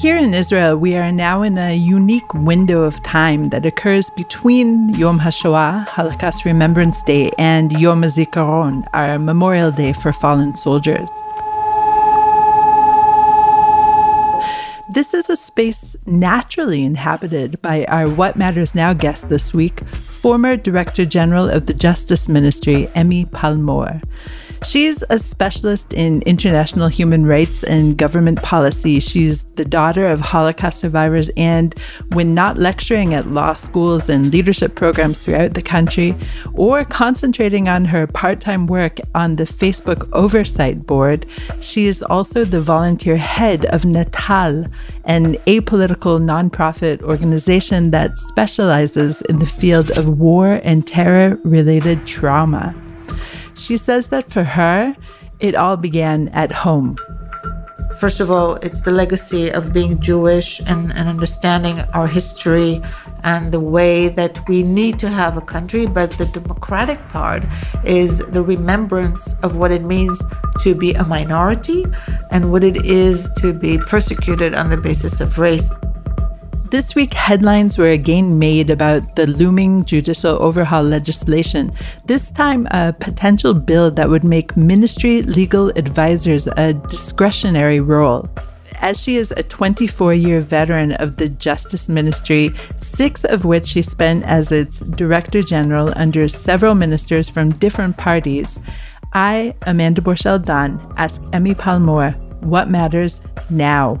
Here in Israel, we are now in a unique window of time that occurs between Yom HaShoah, Holocaust Remembrance Day, and Yom HaZikaron, our Memorial Day for fallen soldiers. This is a space naturally inhabited by our What Matters Now guest this week, former Director General of the Justice Ministry, Emi Palmor. She's a specialist in international human rights and government policy. She's the daughter of Holocaust survivors, and when not lecturing at law schools and leadership programs throughout the country, or concentrating on her part time work on the Facebook Oversight Board, she is also the volunteer head of Natal, an apolitical nonprofit organization that specializes in the field of war and terror related trauma. She says that for her, it all began at home. First of all, it's the legacy of being Jewish and, and understanding our history and the way that we need to have a country. But the democratic part is the remembrance of what it means to be a minority and what it is to be persecuted on the basis of race. This week, headlines were again made about the looming judicial overhaul legislation, this time, a potential bill that would make ministry legal advisors a discretionary role. As she is a 24 year veteran of the Justice Ministry, six of which she spent as its Director General under several ministers from different parties, I, Amanda Borschel Dan, ask Emi Palmor what matters now.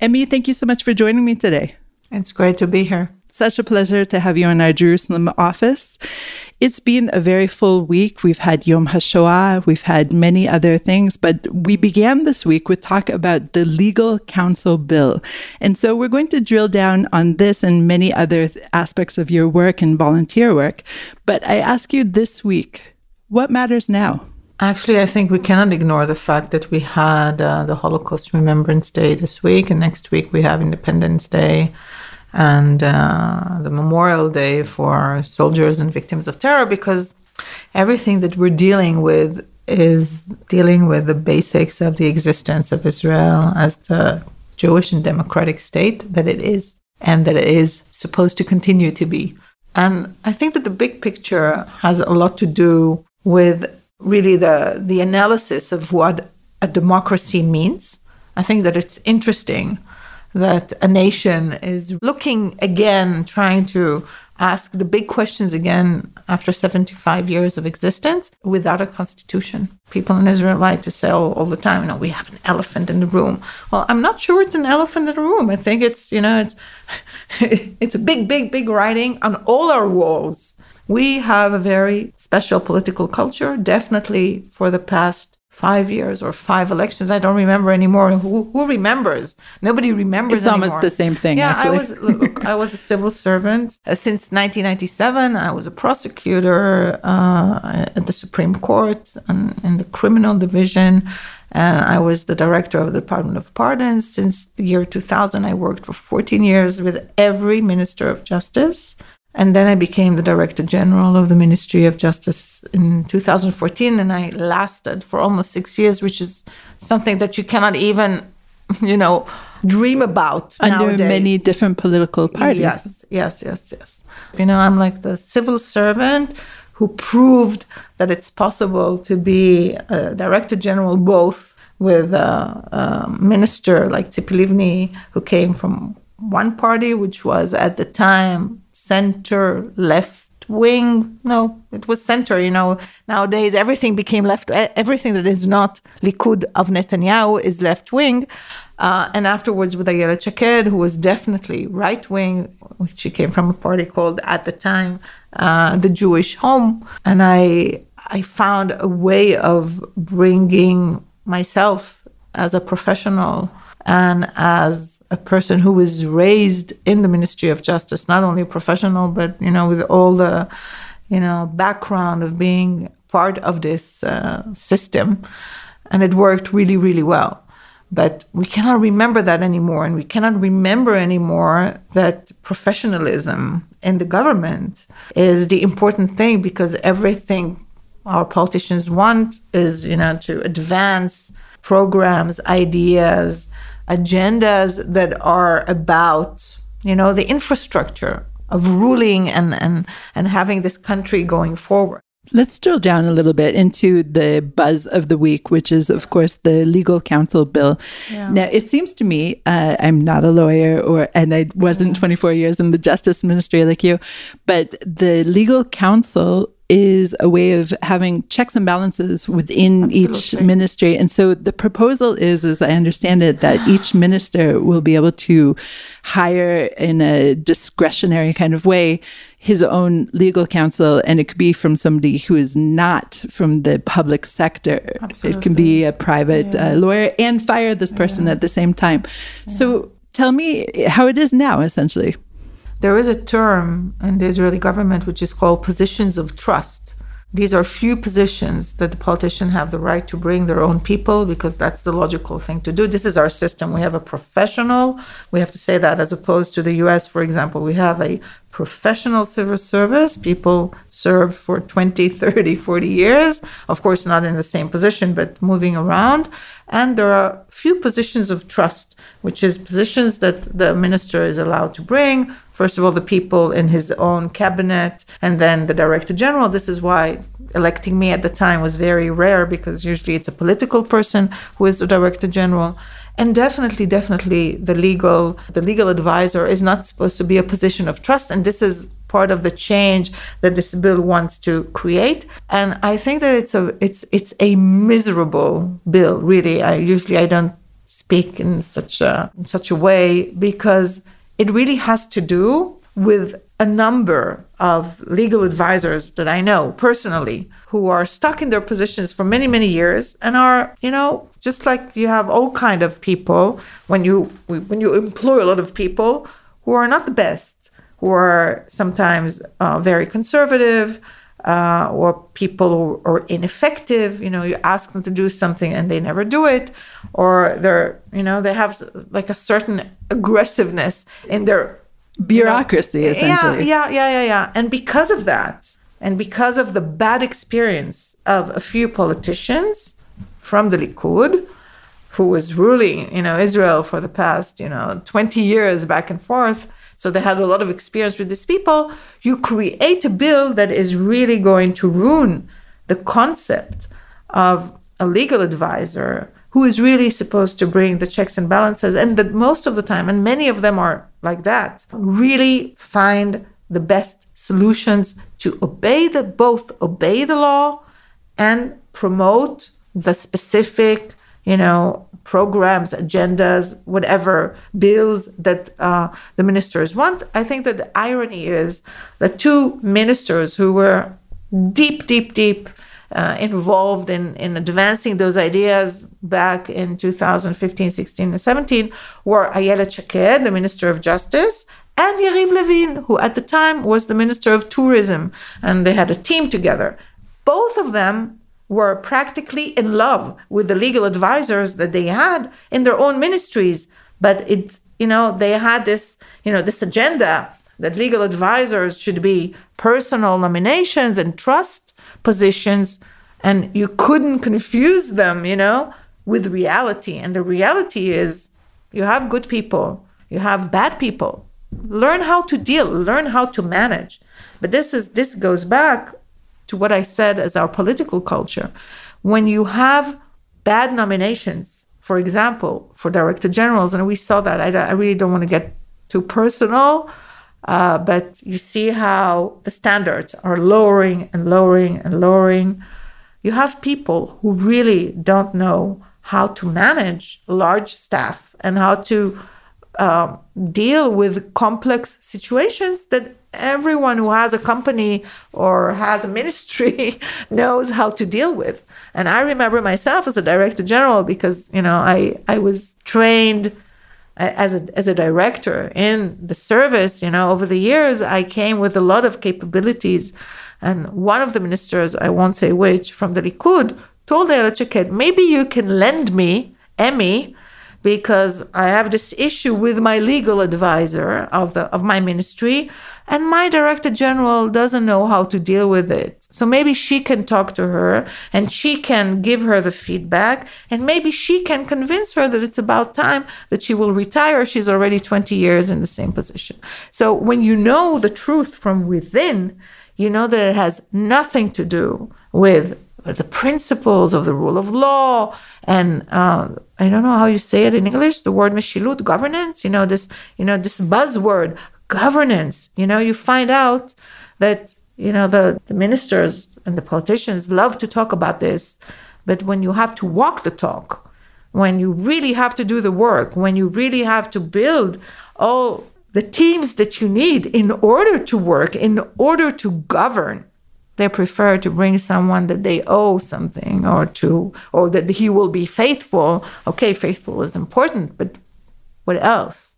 Emi, thank you so much for joining me today. It's great to be here. Such a pleasure to have you in our Jerusalem office. It's been a very full week. We've had Yom HaShoah, we've had many other things, but we began this week with talk about the Legal Counsel Bill. And so we're going to drill down on this and many other aspects of your work and volunteer work. But I ask you this week, what matters now? Actually, I think we cannot ignore the fact that we had uh, the Holocaust Remembrance Day this week, and next week we have Independence Day and uh, the Memorial Day for soldiers and victims of terror, because everything that we're dealing with is dealing with the basics of the existence of Israel as the Jewish and democratic state that it is, and that it is supposed to continue to be. And I think that the big picture has a lot to do with really the the analysis of what a democracy means. I think that it's interesting that a nation is looking again, trying to ask the big questions again after 75 years of existence without a constitution. People in Israel like to say all, all, the time, you know, we have an elephant in the room. Well, I'm not sure it's an elephant in the room. I think it's, you know, it's it's a big, big, big writing on all our walls we have a very special political culture, definitely for the past five years or five elections. I don't remember anymore. Who, who remembers? Nobody remembers. It's anymore. almost the same thing. Yeah, actually. I was. Look, I was a civil servant uh, since 1997. I was a prosecutor uh, at the Supreme Court and in the criminal division. Uh, I was the director of the Department of Pardons since the year 2000. I worked for 14 years with every minister of justice And then I became the Director General of the Ministry of Justice in 2014, and I lasted for almost six years, which is something that you cannot even, you know, dream about under nowadays. many different political parties. Yes, yes, yes, yes. You know, I'm like the civil servant who proved that it's possible to be a Director General both with a, a minister like Tzipi Livni, who came from one party, which was at the time center left wing. No, it was center. You know, nowadays everything became left. Everything that is not Likud of Netanyahu is left wing. Uh, and afterwards with Ayelet Shaked, who was definitely right wing, she came from a party called at the time uh, the Jewish Home, and I I found a way of bringing myself as a professional and as a person who was raised in the Ministry of Justice, not only a professional, but you know, with all the you know background of being part of this uh, system, and it worked really, really well. But we cannot remember that anymore, and we cannot remember anymore that professionalism in the government is the important thing because everything our politicians want is, you know, to advance programs, ideas, agendas that are about, you know, the infrastructure of ruling and, and, and having this country going forward. Let's drill down a little bit into the buzz of the week, which is, of course, the legal counsel bill. Yeah. Now, it seems to me, uh, I'm not a lawyer, or and I wasn't 24 years in the justice ministry like you, but the legal counsel is a way of having checks and balances within Absolutely. each ministry. And so the proposal is, as I understand it, that each minister will be able to hire in a discretionary kind of way his own legal counsel and it could be from somebody who is not from the public sector Absolutely. it can be a private yeah. uh, lawyer and fire this person yeah. at the same time yeah. so tell me how it is now essentially there is a term in the Israeli government which is called positions of trust. These are few positions that the politicians have the right to bring their own people because that's the logical thing to do. This is our system. We have a professional, we have to say that as opposed to the US, for example, we have a professional civil service. People serve for 20, 30, 40 years. Of course, not in the same position, but moving around. And there are few positions of trust, which is positions that the minister is allowed to bring first of all, the people in his own cabinet, and then the director general. This is why electing me at the time was very rare because usually it's a political person who is the director general. And definitely, definitely, the legal the legal advisor is not supposed to be a position of trust, and this is part of the change that this bill wants to create. And I think that it's a it's it's a miserable bill. Really, I usually I don't speak in such a in such a way because it really has to do with a number of legal advisors that I know personally who are stuck in their positions for many many years and are you know just like you have all kind of people when you when you employ a lot of people who are not the best who are sometimes uh, very conservative uh, or people who are ineffective. You know, you ask them to do something and they never do it, or they're, you know, they have like a certain aggressiveness in their bureaucracy, you know, essentially. Yeah, yeah, yeah, yeah, yeah. And because of that, and because of the bad experience of a few politicians from the Likud, who was ruling, you know, Israel for the past, you know, 20 years back and forth, so they had a lot of experience with these people. You create a bill that is really going to ruin the concept of a legal advisor who is really supposed to bring the checks and balances and that most of the time and many of them are like that really find the best solutions to obey the both obey the law and promote the specific you know programs, agendas, whatever bills that uh, the ministers want. I think that the irony is that two ministers who were deep, deep, deep uh, involved in, in advancing those ideas back in 2015, 16, and 17 were Ayelet Shaked, the Minister of Justice, and Yariv Levin, who at the time was the Minister of Tourism, and they had a team together. Both of them were practically in love with the legal advisors that they had in their own ministries but it's you know they had this you know this agenda that legal advisors should be personal nominations and trust positions, and you couldn't confuse them, you know, with reality. And the reality is you have good people, you have bad people. Learn how to deal, learn how to manage. But this is this goes back to what I said as our political culture. When you have bad nominations, for example, for director generals, and we saw that, I, I really don't want to get too personal, uh, but you see how the standards are lowering and lowering and lowering. You have people who really don't know how to manage large staff and how to uh, deal with complex situations that everyone who has a company or has a ministry knows how to deal with. And I remember myself as a director general because you know I I was trained as a as a director in the service. You know over the years I came with a lot of capabilities. And one of the ministers, I won't say which, from the Likud, told Ayelet maybe you can lend me Emi because I have this issue with my legal advisor of the of my ministry and my director general doesn't know how to deal with it. So maybe she can talk to her and she can give her the feedback and maybe she can convince her that it's about time that she will retire. She's already 20 years in the same position. So when you know the truth from within, you know that it has nothing to do with the principles of the rule of law and uh, I don't know how you say it in English, the word meshilut, governance, you know, this, you know, this buzzword governance. You know, you find out that, you know, the, the ministers and the politicians love to talk about this. But when you have to walk the talk, when you really have to do the work, when you really have to build all the teams that you need in order to work, in order to govern, they prefer to bring someone that they owe something or to or that he will be faithful. Okay, faithful is important, but what else?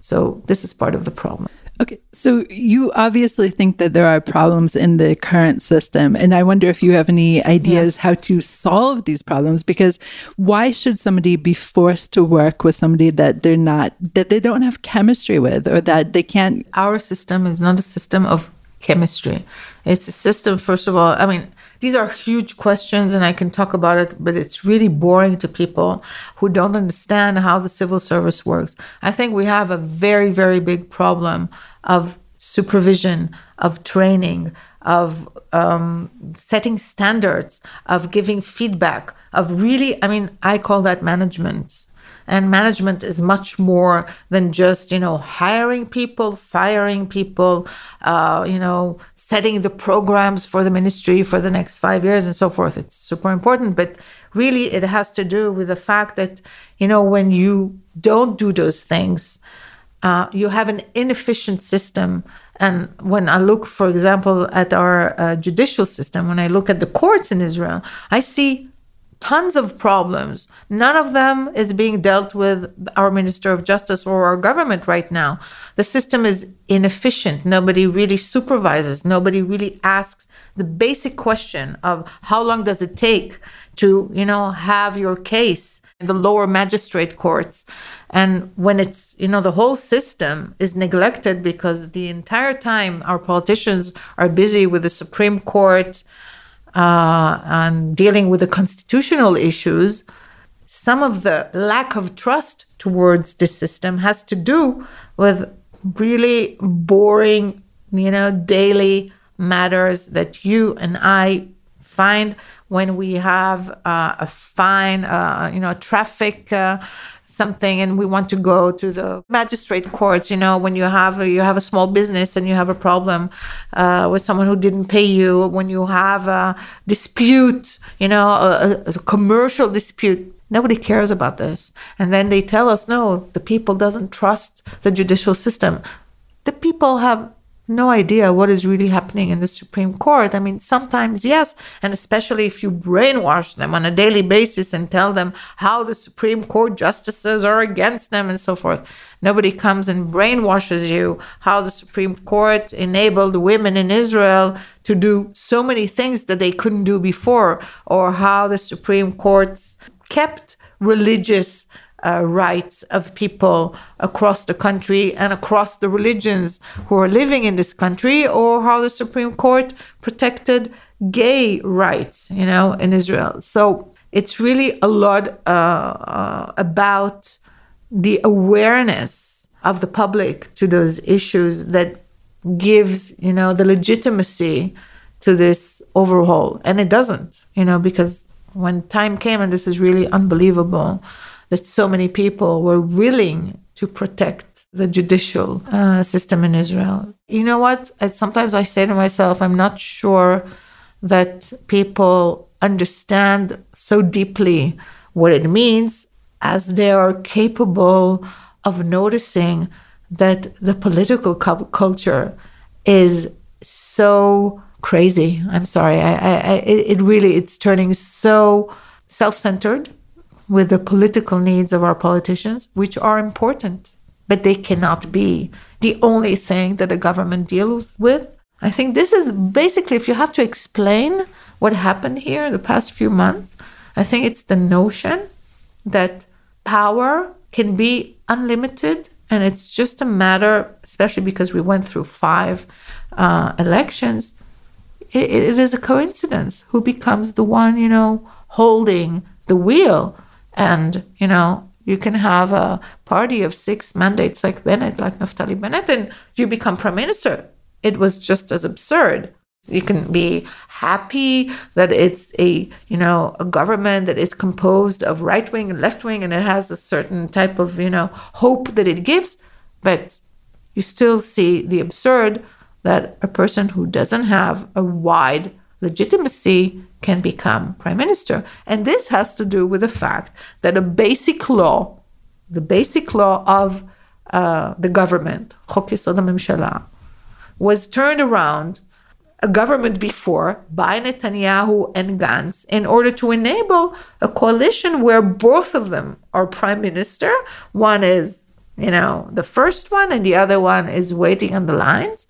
So this is part of the problem. Okay, so you obviously think that there are problems in the current system. And I wonder if you have any ideas yes. how to solve these problems because why should somebody be forced to work with somebody that they're not, that they don't have chemistry with or that they can't? Our system is not a system of chemistry. It's a system, first of all, I mean, these are huge questions and I can talk about it, but it's really boring to people who don't understand how the civil service works. I think we have a very, very big problem of supervision, of training, of um, setting standards, of giving feedback, of really, I mean, I call that management and management is much more than just you know hiring people firing people uh, you know setting the programs for the ministry for the next five years and so forth. It's super important but really it has to do with the fact that you know when you don't do those things uh, you have an inefficient system. And when I look, for example, at our uh, judicial system, when I look at the courts in Israel, I see tons of problems. None of them is being dealt with our Minister of Justice or our government right now. The system is inefficient. Nobody really supervises. Nobody really asks the basic question of how long does it take to, you know, have your case in the lower magistrate courts. And when it's, you know, the whole system is neglected because the entire time our politicians are busy with the Supreme Court, uh, and dealing with the constitutional issues, some of the lack of trust towards this system has to do with really boring, you know, daily matters that you and I find when we have uh, a fine, uh, you know, traffic uh, something and we want to go to the magistrate courts you know when you have a, you have a small business and you have a problem uh, with someone who didn't pay you when you have a dispute you know a, a commercial dispute nobody cares about this. And then they tell us no the people doesn't trust the judicial system. The people have no idea what is really happening in the Supreme Court. I mean, sometimes, yes, and especially if you brainwash them on a daily basis and tell them how the Supreme Court justices are against them and so forth. Nobody comes and brainwashes you how the Supreme Court enabled women in Israel to do so many things that they couldn't do before, or how the Supreme Court kept religious uh, rights of people across the country and across the religions who are living in this country, or how the Supreme Court protected gay rights, you know, in Israel. So it's really a lot uh, uh, about the awareness of the public to those issues that gives, you know, the legitimacy to this overhaul. And it doesn't, you know, because when time came, and this is really unbelievable, that so many people were willing to protect the judicial uh, system in Israel. You know what? sometimes I say to myself, I'm not sure that people understand so deeply what it means as they are capable of noticing that the political culture is so crazy. I'm sorry. I, I, I, it really, it's turning so self-centered with the political needs of our politicians, which are important, but they cannot be the only thing that the government deals with. I think this is basically, if you have to explain what happened here in the past few months, I think it's the notion that power can be unlimited and it's just a matter, especially because we went through five uh, elections, it, it is a coincidence who becomes the one, you know, holding the wheel. And, you know, you can have a party of six mandates like Bennett, like Naftali Bennett, and you become prime minister. It was just as absurd. You can be happy that it's a, you know, a government that is composed of right wing and left wing and it has a certain type of, you know, hope that it gives, but you still see the absurd that a person who doesn't have a wide legitimacy can become prime minister. And this has to do with the fact that a basic law, the basic law of uh, the government, was turned around a government before by Netanyahu and Gantz in order to enable a coalition where both of them are prime minister. One is, you know, the first one, and the other one is waiting on the lines.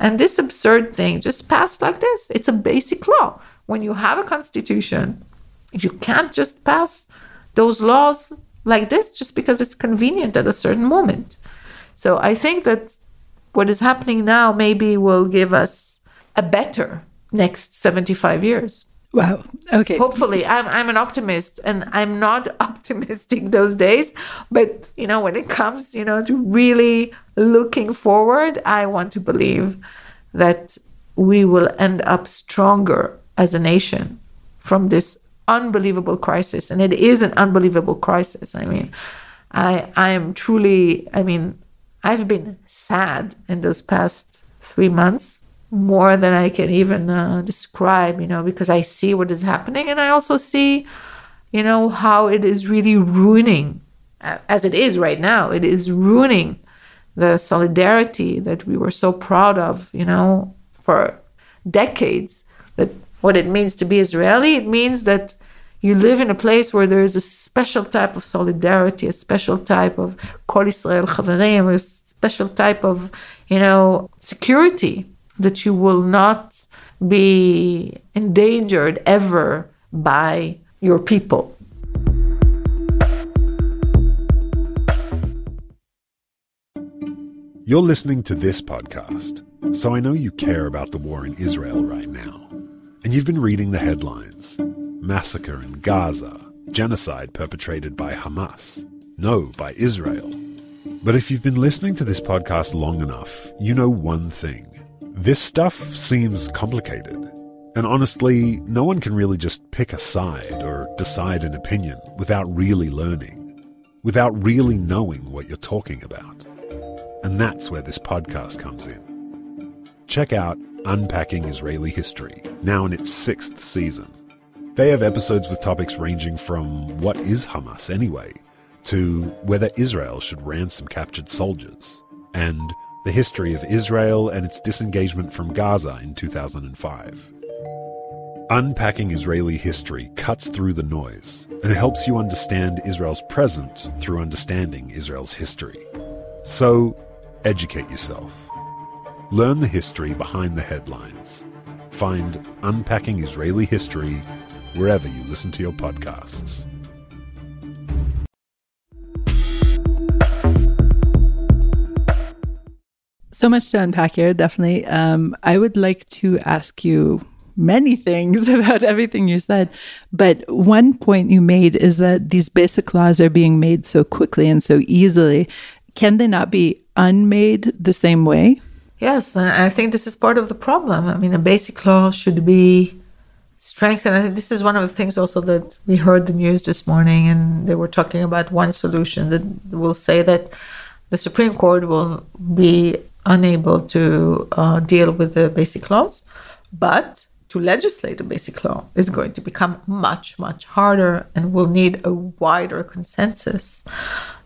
And this absurd thing just passed like this. It's a basic law. When you have a constitution, you can't just pass those laws like this just because it's convenient at a certain moment. So I think that what is happening now maybe will give us a better next 75 years. Wow. Okay. Hopefully, I'm I'm an optimist, and I'm not optimistic those days. But you know, when it comes, you know, to really looking forward, I want to believe that we will end up stronger as a nation from this unbelievable crisis, and it is an unbelievable crisis. I mean, I I am truly. I mean, I've been sad in those past three months more than I can even uh, describe, you know, because I see what is happening and I also see, you know, how it is really ruining, as it is right now, it is ruining the solidarity that we were so proud of, you know, for decades. That what it means to be Israeli, it means that you live in a place where there is a special type of solidarity, a special type of Kol Israel Chaverim, a special type of, you know, security that you will not be endangered ever by your people. You're listening to this podcast, so I know you care about the war in Israel right now. And you've been reading the headlines massacre in Gaza, genocide perpetrated by Hamas. No, by Israel. But if you've been listening to this podcast long enough, you know one thing this stuff seems complicated. And honestly, no one can really just pick a side or decide an opinion without really learning, without really knowing what you're talking about. And that's where this podcast comes in. Check out Unpacking Israeli History, now in its sixth season. They have episodes with topics ranging from what is Hamas anyway, to whether Israel should ransom captured soldiers, and the history of Israel and its disengagement from Gaza in 2005. Unpacking Israeli history cuts through the noise and helps you understand Israel's present through understanding Israel's history. So, educate yourself. Learn the history behind the headlines. Find Unpacking Israeli History wherever you listen to your podcasts. So much to unpack here, definitely. Um, I would like to ask you many things about everything you said. But one point you made is that these basic laws are being made so quickly and so easily. Can they not be unmade the same way? Yes, I think this is part of the problem. I mean, a basic law should be strengthened. This is one of the things also that we heard the news this morning, and they were talking about one solution that will say that the Supreme Court will be unable to uh, deal with the basic laws, but to legislate a basic law is going to become much, much harder and will need a wider consensus.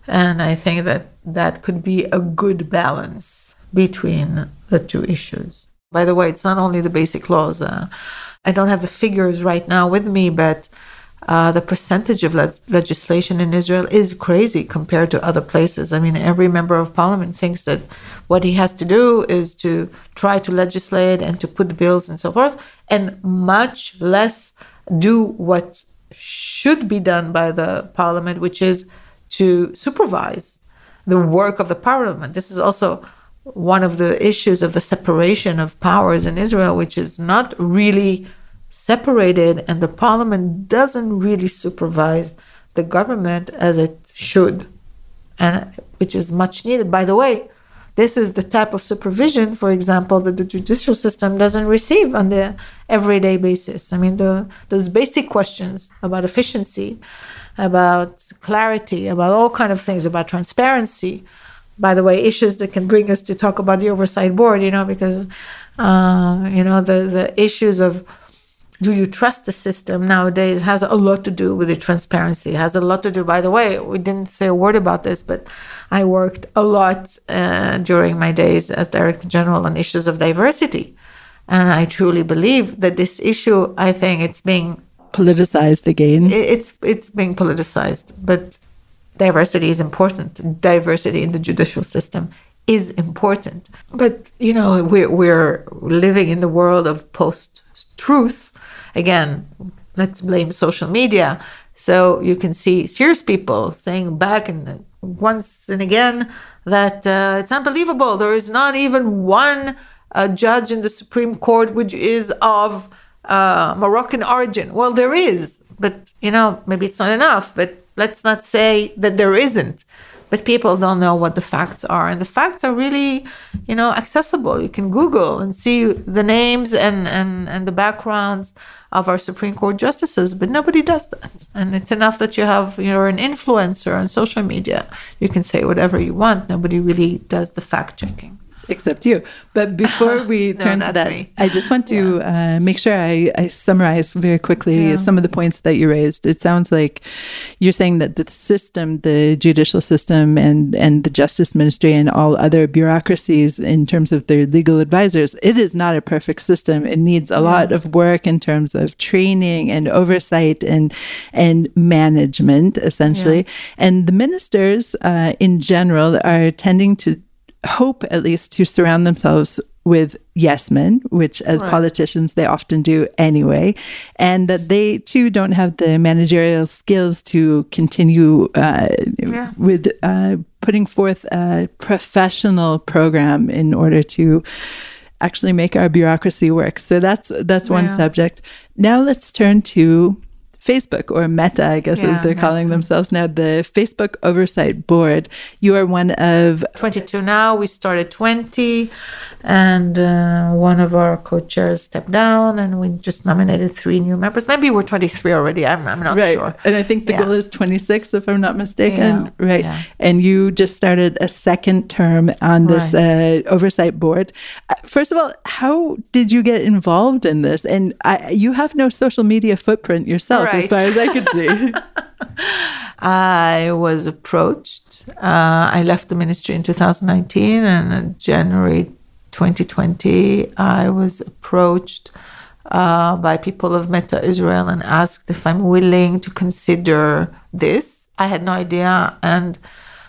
And I think that that could be a good balance between the two issues. By the way, it's not only the basic laws. Uh, I don't have the figures right now with me, but uh, the percentage of le- legislation in Israel is crazy compared to other places. I mean, every member of parliament thinks that what he has to do is to try to legislate and to put bills and so forth, and much less do what should be done by the parliament, which is to supervise the work of the parliament. This is also one of the issues of the separation of powers in Israel, which is not really separated, and the parliament doesn't really supervise the government as it should, and which is much needed. By the way, this is the type of supervision, for example, that the judicial system doesn't receive on the everyday basis. I mean, the, those basic questions about efficiency, about clarity, about all kind of things, about transparency. By the way, issues that can bring us to talk about the oversight board, you know, because uh, you know the the issues of do you trust the system nowadays has a lot to do with the transparency has a lot to do by the way we didn't say a word about this but i worked a lot uh, during my days as director general on issues of diversity. And i truly believe that this issue i think it's being politicized again. It's it's being politicized but diversity is important diversity in the judicial system is important but you know we're, we're living in the world of post truth again, let's blame social media. So you can see serious people saying back and once and again that uh, it's unbelievable. There is not even one uh, judge in the Supreme Court which is of uh, Moroccan origin. Well, there is, but you know, maybe it's not enough. But let's not say that there isn't but people don't know what the facts are. And the facts are really you know accessible. You can google and see the names and and and the backgrounds of our supreme court justices but nobody does that. And it's enough that you have you're an influencer on social media. You can say whatever you want. Nobody really does the fact checking except you. But before we no, turn to that, me. I just want to yeah. uh, make sure I, I, summarize very quickly yeah. some of the points that you raised. It sounds like you're saying that the system, the judicial system, and and the justice ministry, and all other bureaucracies in terms of their legal advisors, it is not a perfect system. It needs a yeah. lot of work in terms of training and oversight and and management, essentially. And the ministers, uh, in general, are tending to hope at least to surround themselves with yes men, which as right. politicians they often do anyway, and that they too don't have the managerial skills to continue uh, yeah. with uh, putting forth a professional program in order to actually make our bureaucracy work. So that's that's one yeah. subject. Now let's turn to Facebook or Meta, I guess yeah, as they're calling themselves now, the Facebook Oversight Board. You are one of 22 now. We started 20 and uh, one of our co-chairs stepped down and we just nominated three new members maybe we're 23 already i'm, I'm not right. sure and i think the yeah. goal is 26 if i'm not mistaken yeah. right and you just started a second term on this right. uh, oversight board uh, first of all how did you get involved in this and I, you have no social media footprint yourself right. As far as i could see I was approached. Uh, I left the ministry in 2019, and in January 2020, I was approached uh, by people of Meta Israel and asked if I'm willing to consider this. I had no idea, and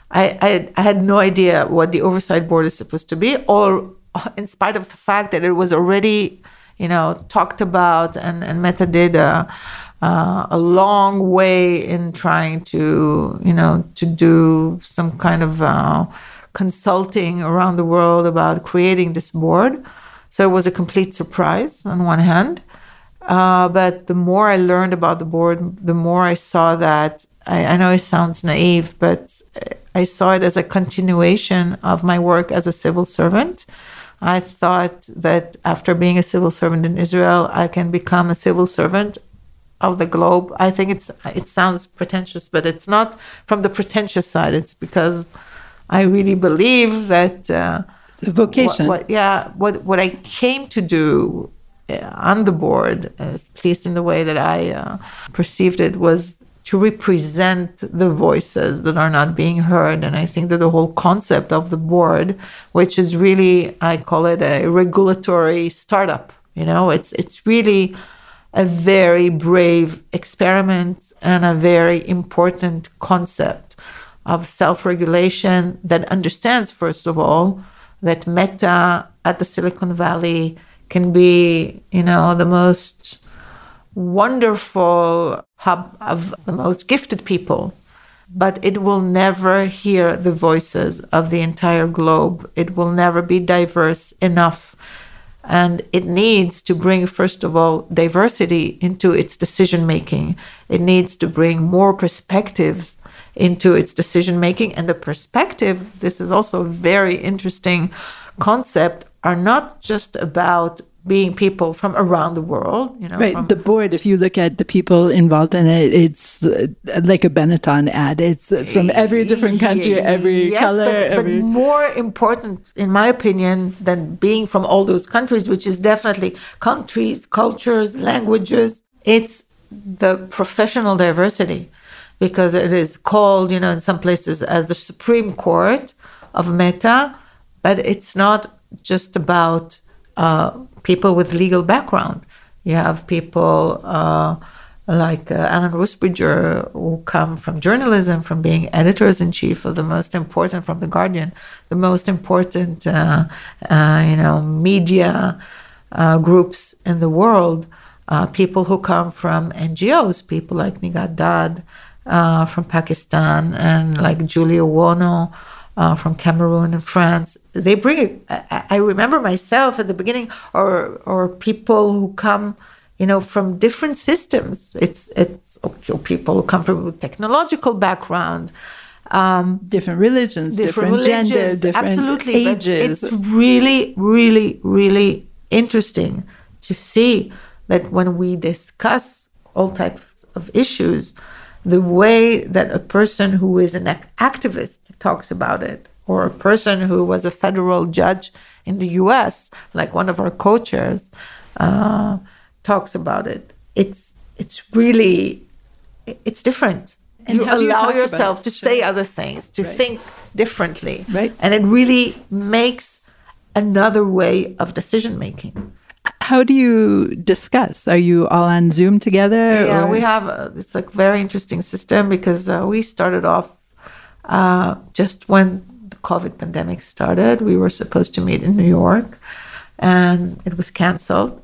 I, I, I had no idea what the oversight board is supposed to be, or in spite of the fact that it was already, you know, talked about, and, and Meta did uh, a long way in trying to, you know, to do some kind of uh, consulting around the world about creating this board. So it was a complete surprise on one hand. Uh, but the more I learned about the board, the more I saw that I, I, know it sounds naive, but I saw it as a continuation of my work as a civil servant. I thought that after being a civil servant in Israel, I can become a civil servant of the globe. I think it's it sounds pretentious, but it's not from the pretentious side. It's because I really believe that uh, the vocation. What, what, yeah, what what I came to do uh, on the board, at least in the way that I uh, perceived it, was to represent the voices that are not being heard. And I think that the whole concept of the board, which is really, I call it a regulatory startup, you know, it's, it's really a very brave experiment and a very important concept of self regulation that understands, first of all, that Meta at the Silicon Valley can be, you know, the most wonderful hub of the most gifted people, but it will never hear the voices of the entire globe. It will never be diverse enough. And it needs to bring, first of all, diversity into its decision making. It needs to bring more perspective into its decision making. And the perspective, this is also a very interesting concept, are not just about being people from around the world. You know, right. From, the board. If you look at the people involved in it, it's uh, like a Benetton ad. It's from every different country, every yes, color. But, every... but more important, in my opinion, than being from all those countries, which is definitely countries, cultures, languages. It's the professional diversity, because it is called, you know, in some places as the Supreme Court of Meta, but it's not just about. Uh, people with legal background. You have people uh, like uh, Alan Rusbridger who come from journalism, from being editors in chief of the most important, from the Guardian, the most important, uh, uh you know, media uh, groups in the world. Uh, people who come from NGOs, people like Nighat Dad from Pakistan, and like Julie Owono uh, from Cameroon and France. They bring it. I, I, remember myself at the beginning, or or people who come, you know, from different systems. It's it's okay, people who come from a technological background. Um, different religions, different, different religions, gender, different absolutely, ages. it's really, really, really interesting to see that when we discuss all types of issues, the way that a person who is an activist talks about it, or a person who was a federal judge in the US, like one of our co-chairs, uh, talks about it, it's it's really it's different. And you allow you yourself to sure. say other things, to right. think differently, right? And it really makes another way of decision making how do you discuss? Are you all on Zoom together? Yeah, or? we have a, it's a very interesting system because uh, we started off uh, just when the COVID pandemic started. We were supposed to meet in New York, and it was canceled.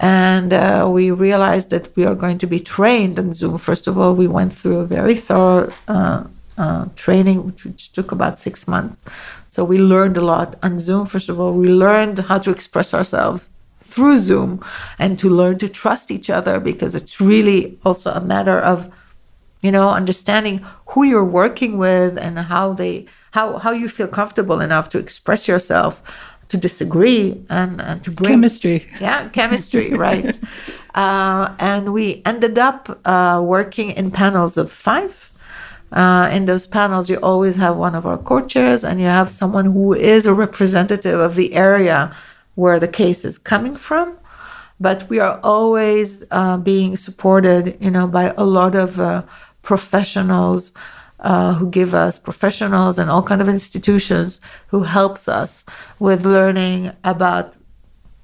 And uh, we realized that we are going to be trained on Zoom. First of all, we went through a very thorough uh, uh, training, which, which took about six months. So we learned a lot on Zoom. First of all, we learned how to express ourselves through Zoom and to learn to trust each other because it's really also a matter of you know understanding who you're working with and how they how how you feel comfortable enough to express yourself to disagree and, and to bring chemistry. Yeah chemistry right. Uh, and we ended up uh, working in panels of five. Uh, in those panels, you always have one of our co-chairs, and you have someone who is a representative of the area where the case is coming from but we are always uh, being supported you know by a lot of uh, professionals uh, who give us professionals and all kind of institutions who helps us with learning about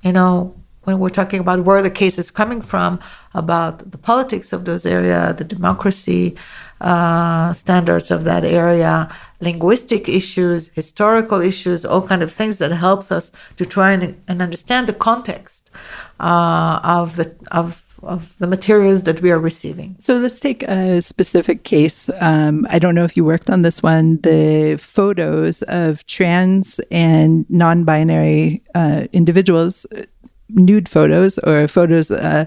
you know when we're talking about where the case is coming from about the politics of those area the democracy uh, standards of that area, linguistic issues, historical issues, all kind of things that helps us to try and, and understand the context uh, of the of of the materials that we are receiving. So let's take a specific case. Um, I don't know if you worked on this one. The photos of trans and non-binary uh, individuals, uh, nude photos or photos. Uh,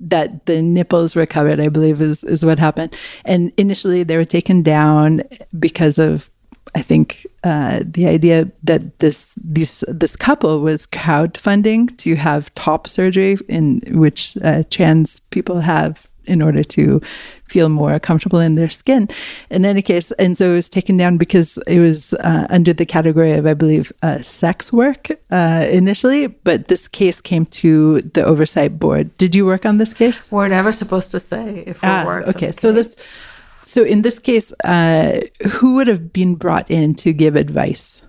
that the nipples were covered, I believe is, is what happened. And initially they were taken down because of I think uh, the idea that this this this couple was crowdfunding to have top surgery, in which uh, trans people have in order to feel more comfortable in their skin. In any case, and so it was taken down because it was uh, under the category of, I believe, uh, sex work uh, initially. But this case came to the oversight board. Did you work on this case? We're never supposed to say if we Ah, worked. okay, so case. this so in this case, uh, who would have been brought in to give advice?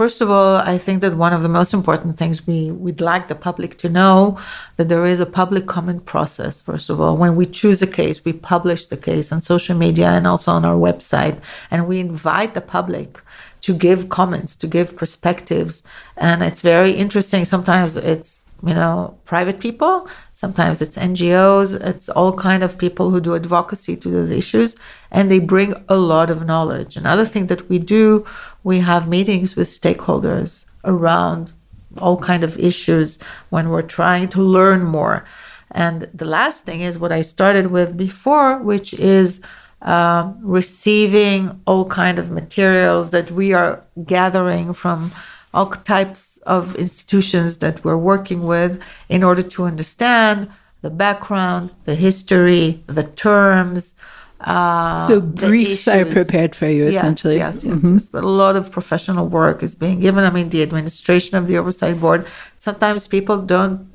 First of all, I think that one of the most important things we, we'd like the public to know that there is a public comment process. First of all, when we choose a case, we publish the case on social media and also on our website, and we invite the public to give comments, to give perspectives. And it's very interesting. Sometimes it's you know private people sometimes it's ngos it's all kind of people who do advocacy to those issues and they bring a lot of knowledge another thing that we do we have meetings with stakeholders around all kind of issues when we're trying to learn more and the last thing is what i started with before which is um, receiving all kind of materials that we are gathering from all types of institutions that we're working with in order to understand the background, the history, the terms. Uh, So briefs are prepared for you, Yes, essentially. Yes, yes, yes. But a lot of professional work is being given. I mean, the administration of the oversight board. Sometimes people don't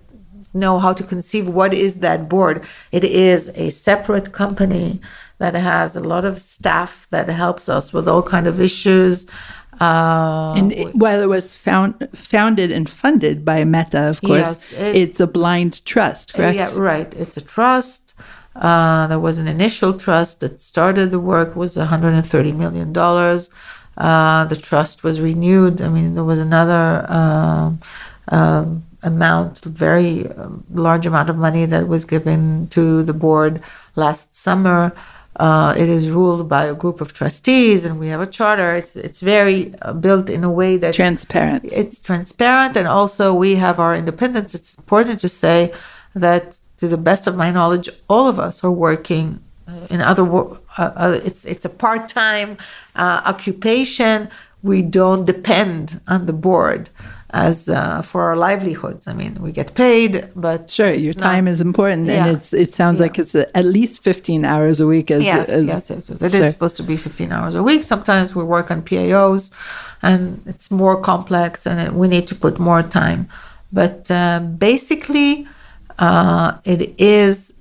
know how to conceive what is that board. It is a separate company that has a lot of staff that helps us with all kind of issues. Uh, And it, while it was found, founded and funded by Meta, of course, Yes, it- it's a blind trust, correct? Yeah, right. It's a trust. Uh, there was an initial trust that started the work was 130 million dollars. Uh, the trust was renewed. I mean, there was another um um, amount, very um, large amount of money that was given to the board last summer. Uh, it is ruled by a group of trustees, and we have a charter. It's it's very uh, built in a way that Transparent. it's transparent and also we have our independence it's important to say that to the best of my knowledge all of us are working uh, in other wo- uh, uh, it's it's a part-time uh, occupation we don't depend on the board as uh, for our livelihoods i mean we get paid but Sure, your not- time is important, Yeah. and it's it sounds Yeah. like it's a, at least fifteen hours a week. As, yes, as, yes, yes, yes. It is Sure. supposed to be 15 hours a week. Sometimes we work on PAOs and it's more complex and we need to put more time. But uh, basically, uh, it is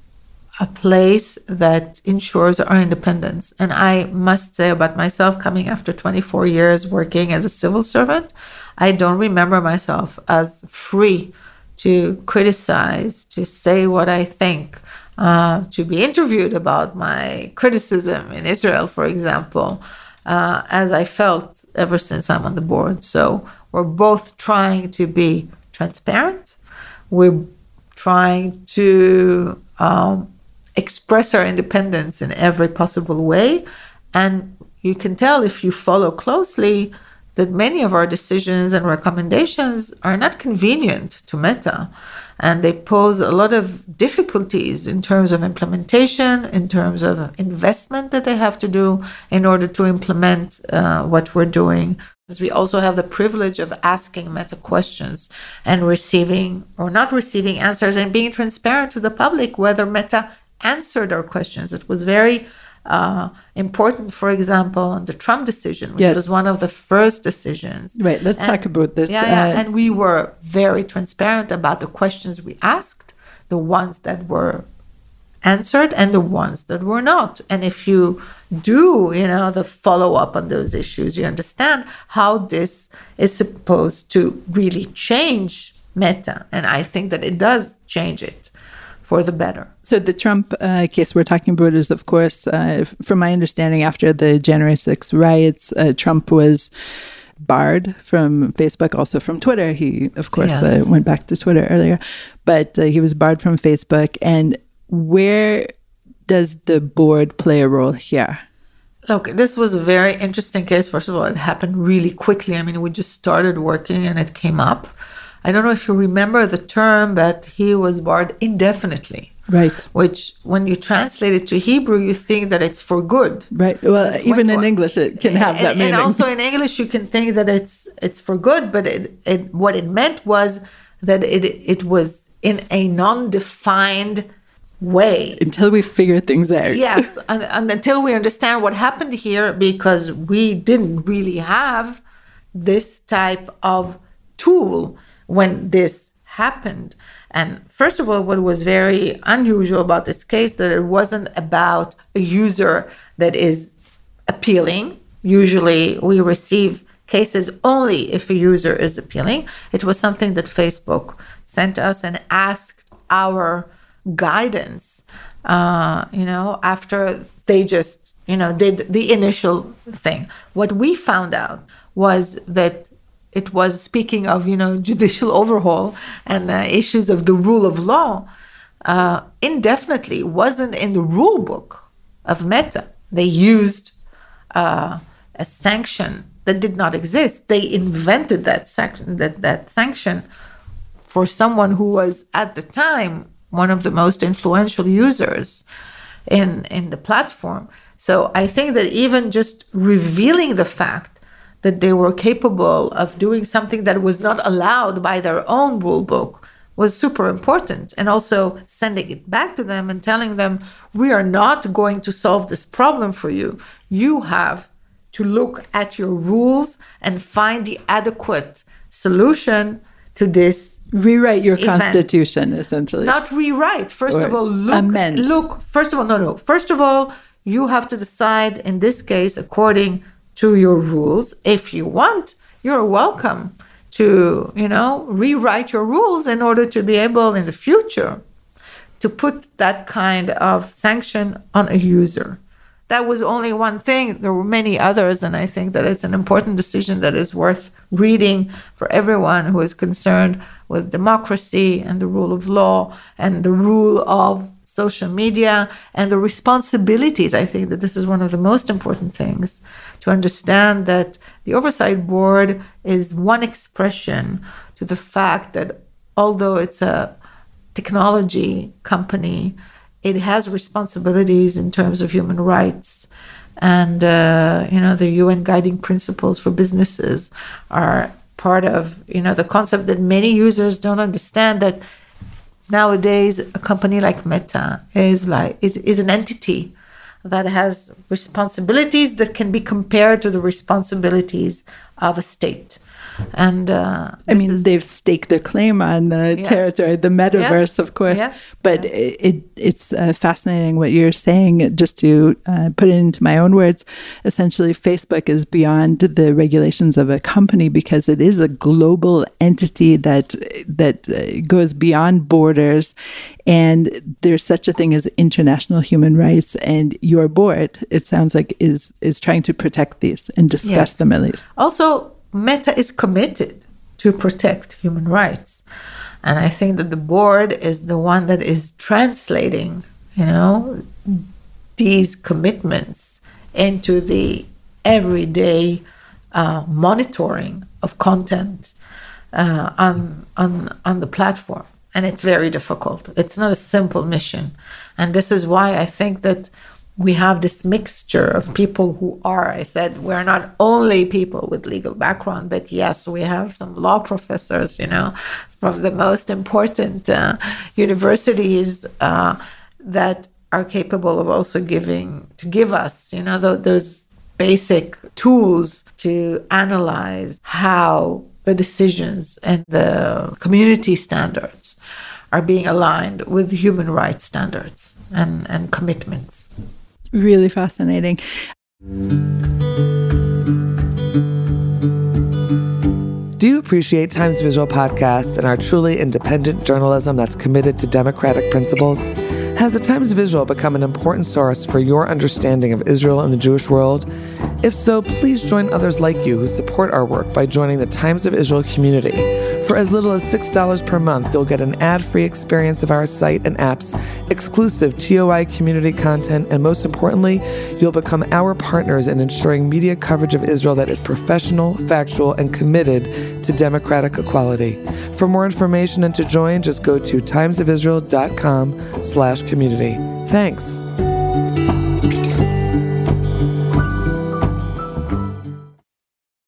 a place that ensures our independence. And I must say about myself, coming after 24 years working as a civil servant, I don't remember myself as free to criticize, to say what I think, uh, to be interviewed about my criticism in Israel, for example, uh, as I felt ever since I'm on the board. So we're both trying to be transparent. We're trying to um, express our independence in every possible way. And you can tell if you follow closely that many of our decisions and recommendations are not convenient to Meta. And they pose a lot of difficulties in terms of implementation, in terms of investment that they have to do in order to implement uh, what we're doing. Because we also have the privilege of asking Meta questions and receiving or not receiving answers and being transparent to the public whether Meta answered our questions. It was very uh, important, for example, on the Trump decision, which Yes. was one of the first decisions. Right, let's And- talk about this. Yeah, yeah, Uh, and we were very transparent about the questions we asked, the ones that were answered and the ones that were not. And if you do, you know, the follow up on those issues, you understand how this is supposed to really change Meta. And I think that it does change it for the better. So the Trump uh, case we're talking about is, of course, uh, from my understanding, after the January 6 riots, uh, Trump was barred from Facebook, also from Twitter. He, of course, Yes. uh, went back to Twitter earlier, but uh, he was barred from Facebook. And Where does the board play a role here? Look, this was a very interesting case. First of all, it happened really quickly. I mean, we just started working and it came up. I don't know if you remember the term, but he was barred indefinitely. Right. Which, when you translate it to Hebrew, you think that it's for good. Right. Well, even in English, it can have and, that meaning. And also in English, you can think that it's it's for good, but it, it what it meant was that it it was in a non-defined way until we figure things out. yes, and, and until we understand what happened here, because we didn't really have this type of tool when this happened. And first of all, what was very unusual about this case that it wasn't about a user that is appealing. Usually, we receive cases only if a user is appealing. It was something that Facebook sent us and asked our guidance. Uh, you know, after they just you know did the initial thing. What we found out was that it was speaking of you know judicial overhaul and uh, issues of the rule of law uh, indefinitely wasn't in the rule book of meta they used uh, a sanction that did not exist they invented that sanction that, that sanction for someone who was at the time one of the most influential users in in the platform so i think that even just revealing the fact that they were capable of doing something that was not allowed by their own rule book was super important. And also sending it back to them and telling them, we are not going to solve this problem for you. You have to look at your rules and find the adequate solution to this. Rewrite your event. constitution, essentially. Not rewrite. First Or of all, look. amend. Look. First of all, no, no. First of all, you have to decide in this case according to your rules. If you want, you're welcome to, you know, rewrite your rules in order to be able in the future to put that kind of sanction on a user. That was only one thing. There were many others, and I think that it's an important decision that is worth reading for everyone who is concerned with democracy and the rule of law and the rule of social media and the responsibilities. I think that this is one of the most important things to understand that the oversight board is one expression to the fact that although it's a technology company, it has responsibilities in terms of human rights. And, uh, you know, the UN guiding principles for businesses are part of, you know, the concept that many users don't understand that nowadays a company like Meta is like is, is an entity that has responsibilities that can be compared to the responsibilities of a state. And uh, I mean, they've staked their claim on the Yes. territory, the metaverse, Yes. of course. Yes. But it, it it's uh, fascinating what you're saying. Just to uh, put it into my own words, essentially, Facebook is beyond the regulations of a company because it is a global entity that that uh, goes beyond borders, and there's such a thing as international human rights. And your board, it sounds like, is is trying to protect these and discuss them at least. Also, Meta is committed to protect human rights. And I think that the board is the one that is translating, you know, these commitments into the everyday uh, monitoring of content uh, on, on, on the platform. And it's very difficult. It's not a simple mission. And this is why I think that we have this mixture of people who are, I said, we're not only people with legal background, but yes, we have some law professors, you know, from the most important uh, universities uh, that are capable of also giving, to give us, you know, th- those basic tools to analyze how the decisions and the community standards are being aligned with human rights standards and, and commitments. Really fascinating. Do you appreciate Times of Israel podcasts and our truly independent journalism that's committed to democratic principles? Has the Times of Israel become an important source for your understanding of Israel and the Jewish world? If so, please join others like you who support our work by joining the Times of Israel community. For as little as $6 per month, you'll get an ad free experience of our site and apps, exclusive TOI community content, and most importantly, you'll become our partners in ensuring media coverage of Israel that is professional, factual, and committed to democratic equality. For more information and to join, just go to timesofisrael.com slash community. Thanks.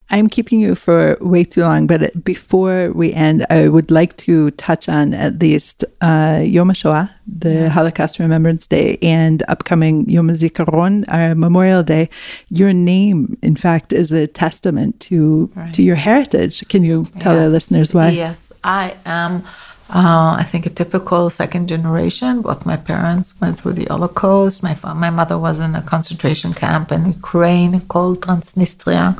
I'm keeping you for way too long, but before we end, I would like to touch on at least uh, Yom HaShoah, the Holocaust Remembrance Day, and upcoming Yom HaZikaron, our Memorial Day. Your name, in fact, is a testament to Right. to your heritage. Can you tell our listeners why? Yes, I am. Uh, I think a typical second generation. Both my parents went through the Holocaust. My fa- my mother was in a concentration camp in Ukraine called Transnistria.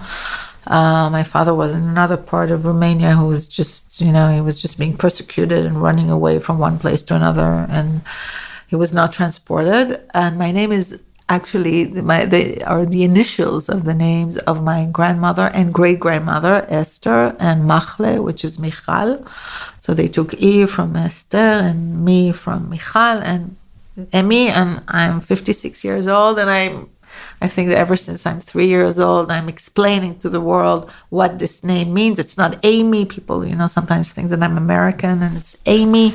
Uh, my father was in another part of Romania who was just, you know, he was just being persecuted and running away from one place to another, and he was not transported. And my name is actually my they are the initials of the names of my grandmother and great grandmother Esther and Machle, which is Michal. So they took E from Esther and me from Michal and Emi, and I'm 56 years old, and I'm I think that ever since I'm three years old, I'm explaining to the world what this name means. It's not Amy. People, you know, sometimes think that I'm American and it's Amy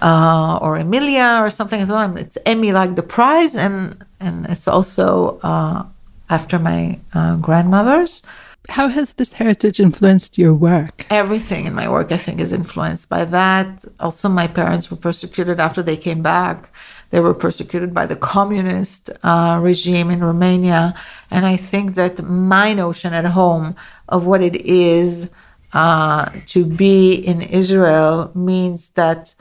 uh, or Emilia or something. It's Emmy like the prize, and and it's also uh, after my uh, grandmother's. How has this heritage influenced your work? Everything in my work, I think, is influenced by that. Also, my parents were persecuted after they came back. They were persecuted by the communist uh, regime in Romania. And I think that my notion at home of what it is uh, to be in Israel means that,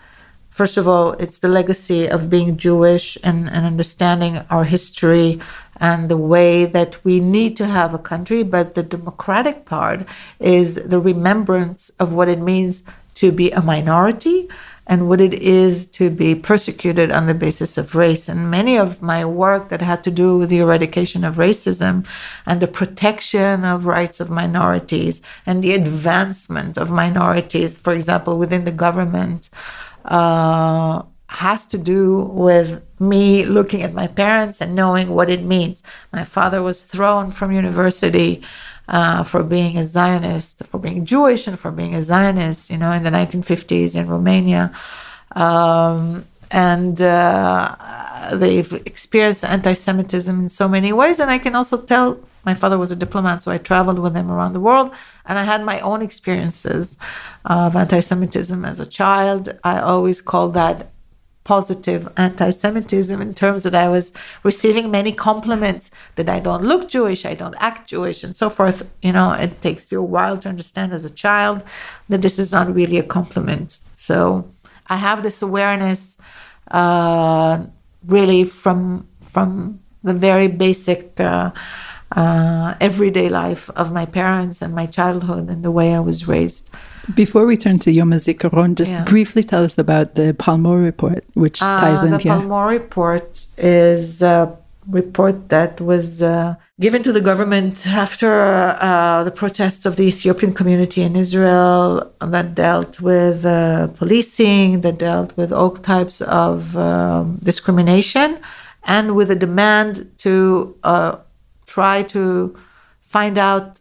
first of all, it's the legacy of being Jewish and, and understanding our history and the way that we need to have a country. But the democratic part is the remembrance of what it means to be a minority and what it is to be persecuted on the basis of race. And many of my work that had to do with the eradication of racism and the protection of rights of minorities and the advancement of minorities, for example, within the government, uh, has to do with me looking at my parents and knowing what it means. My father was thrown from university uh, for being a Zionist, for being Jewish, and for being a Zionist, you know, in the 1950s in Romania. Um, and uh, they've experienced anti Semitism in so many ways. And I can also tell my father was a diplomat, so I traveled with him around the world. And I had my own experiences of anti Semitism as a child. I always called that positive anti-Semitism in terms that I was receiving many compliments that I don't look Jewish, I don't act Jewish, and so forth. You know, it takes you a while to understand as a child that this is not really a compliment. So I have this awareness, uh, really from from the very basic. Uh, uh, everyday life of my parents and my childhood and the way I was raised. Before we turn to Yom HaZikaron, just Yeah. briefly tell us about the Palmor report, which ties Uh, in the here. Palmor report is a report that was uh, given to the government after uh, the protests of the Ethiopian community in Israel that dealt with uh, policing, that dealt with all types of um, discrimination, and with a demand to uh, try to find out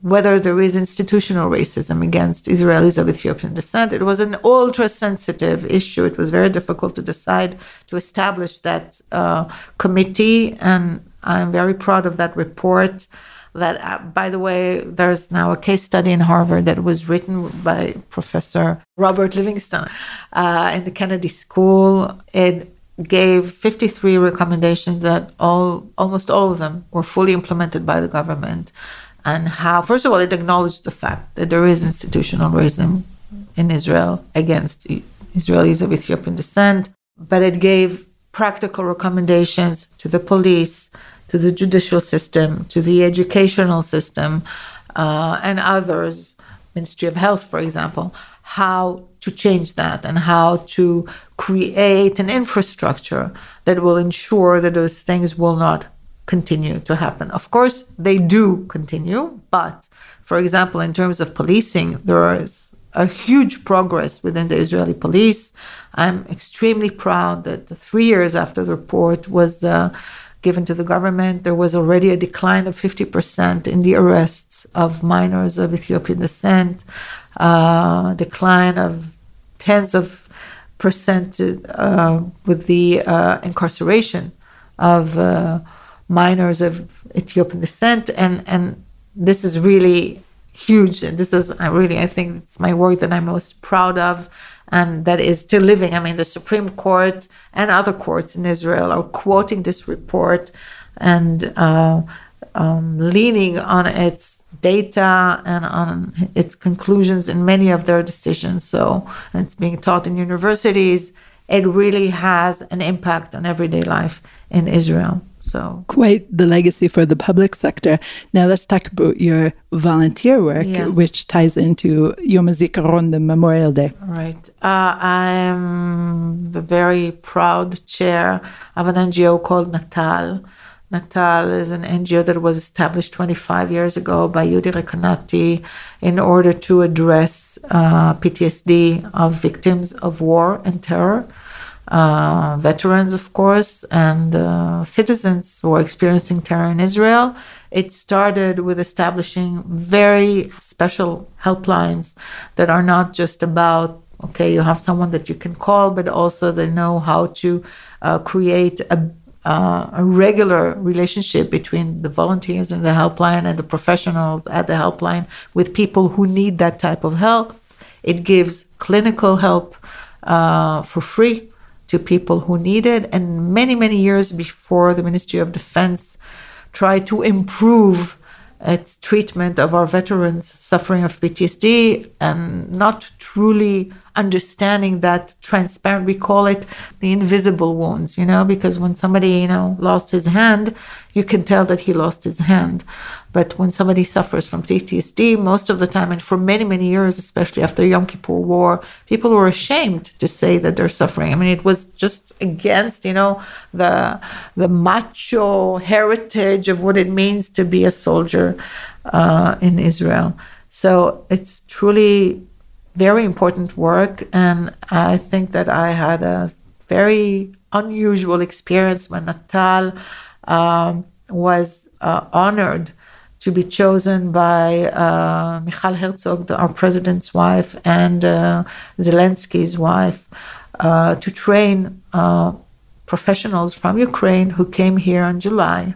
whether there is institutional racism against Israelis of Ethiopian descent. It was an ultra sensitive issue. It was very difficult to decide to establish that uh, committee, and I'm very proud of that report. That, uh, by the way, there's now a case study in Harvard that was written by Professor Robert Livingston uh, in the Kennedy School. It gave 53 recommendations that all almost all of them were fully implemented by the government and how first of all it acknowledged the fact that there is institutional racism in Israel against Israelis of Ethiopian descent but it gave practical recommendations to the police to the judicial system to the educational system uh, and others ministry of health for example how to change that and how to create an infrastructure that will ensure that those things will not continue to happen. Of course, they do continue, but for example, in terms of policing, there is a huge progress within the Israeli police. I'm extremely proud that three years after the report was uh, given to the government, there was already a decline of 50% in the arrests of minors of Ethiopian descent, uh, decline of tens of percent uh, with the uh, incarceration of uh, minors of Ethiopian descent, and and this is really huge. And this is I really I think it's my work that I'm most proud of, and that is still living. I mean, the Supreme Court and other courts in Israel are quoting this report and uh, um, leaning on its data and on its conclusions in many of their decisions. So it's being taught in universities. It really has an impact on everyday life in Israel. So quite the legacy for the public sector. Now let's talk about your volunteer work, yes. which ties into Yom HaZikaron, the Memorial Day. Right. Uh, I am the very proud chair of an NGO called Natal. Natal is an NGO that was established 25 years ago by Yehudi Recanati in order to address uh, PTSD of victims of war and terror uh, veterans, of course, and uh, citizens who are experiencing terror in Israel. It started with establishing very special helplines that are not just about, okay, you have someone that you can call, but also they know how to uh, create a uh, a regular relationship between the volunteers in the helpline and the professionals at the helpline with people who need that type of help. It gives clinical help uh, for free to people who need it. And many, many years before the Ministry of Defense tried to improve its treatment of our veterans suffering of PTSD and not truly understanding that transparent we call it the invisible wounds you know because when somebody you know lost his hand you can tell that he lost his hand but when somebody suffers from PTSD, most of the time, and for many, many years, especially after Yom Kippur War, people were ashamed to say that they're suffering. I mean, it was just against, you know, the the macho heritage of what it means to be a soldier uh, in Israel. So it's truly very important work, and I think that I had a very unusual experience when Natal um, was uh, honored to be chosen by uh, Michal Herzog, our president's wife, and uh, Zelensky's wife, uh, to train uh, professionals from Ukraine who came here in July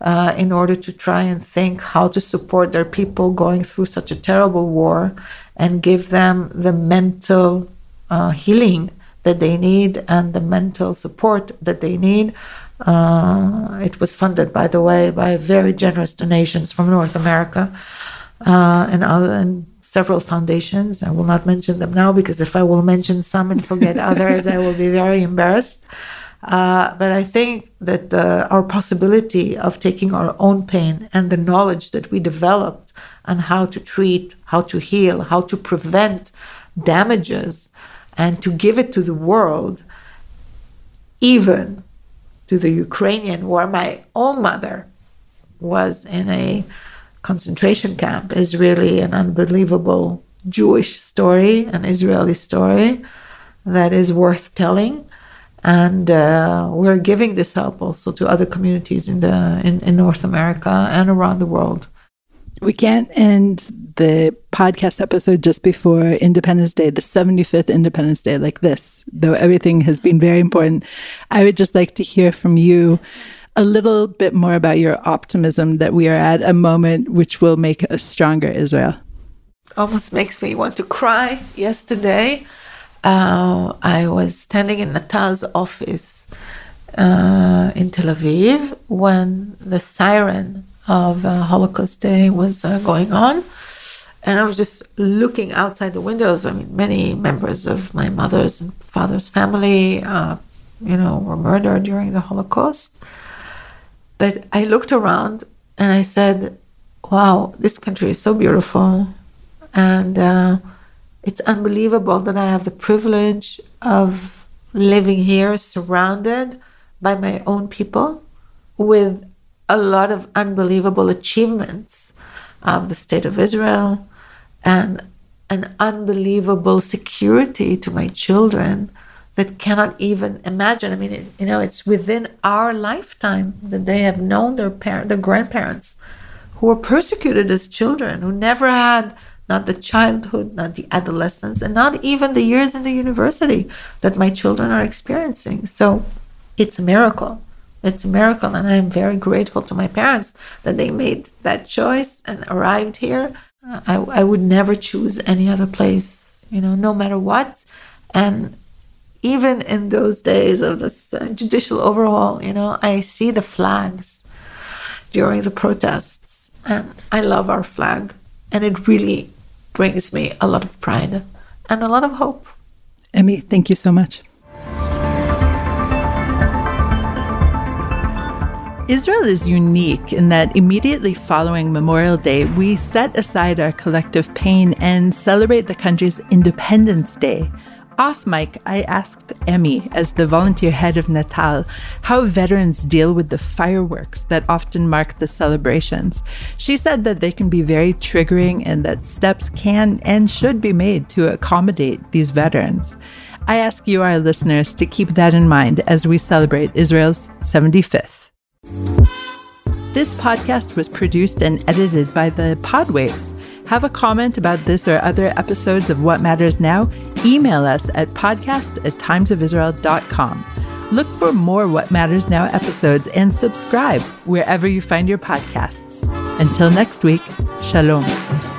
uh, in order to try and think how to support their people going through such a terrible war and give them the mental uh, healing that they need and the mental support that they need uh, it was funded, by the way, by very generous donations from North America uh, and other and several foundations. I will not mention them now because if I will mention some and forget others, I will be very embarrassed. Uh, but I think that the, our possibility of taking our own pain and the knowledge that we developed on how to treat, how to heal, how to prevent damages, and to give it to the world, even to the Ukrainian where my own mother was in a concentration camp is really an unbelievable Jewish story, an Israeli story that is worth telling. And uh, we're giving this help also to other communities in the in, in North America and around the world. We can't end the podcast episode just before Independence Day, the 75th Independence Day, like this, though everything has been very important. I would just like to hear from you a little bit more about your optimism that we are at a moment which will make us stronger, Israel. Almost makes me want to cry. Yesterday, uh, I was standing in Natal's office uh, in Tel Aviv when the siren of uh, Holocaust Day was uh, going on. And I was just looking outside the windows. I mean, many members of my mother's and father's family, uh, you know, were murdered during the Holocaust. But I looked around and I said, wow, this country is so beautiful. And uh, it's unbelievable that I have the privilege of living here surrounded by my own people with a lot of unbelievable achievements of the state of Israel. And an unbelievable security to my children that cannot even imagine. I mean, it, you know, it's within our lifetime that they have known their parent, their grandparents, who were persecuted as children, who never had not the childhood, not the adolescence, and not even the years in the university that my children are experiencing. So it's a miracle. It's a miracle. And I'm very grateful to my parents that they made that choice and arrived here. I, I would never choose any other place, you know, no matter what. And even in those days of this uh, judicial overhaul, you know, I see the flags during the protests. And I love our flag. And it really brings me a lot of pride and a lot of hope. Emi, thank you so much. Israel is unique in that immediately following Memorial Day, we set aside our collective pain and celebrate the country's Independence Day. Off mic, I asked Emi, as the volunteer head of Natal, how veterans deal with the fireworks that often mark the celebrations. She said that they can be very triggering and that steps can and should be made to accommodate these veterans. I ask you, our listeners, to keep that in mind as we celebrate Israel's 75th. This podcast was produced and edited by the Podwaves. Have a comment about this or other episodes of What Matters Now? Email us at podcast at timesofisrael.com. Look for more What Matters Now episodes and subscribe wherever you find your podcasts. Until next week, Shalom.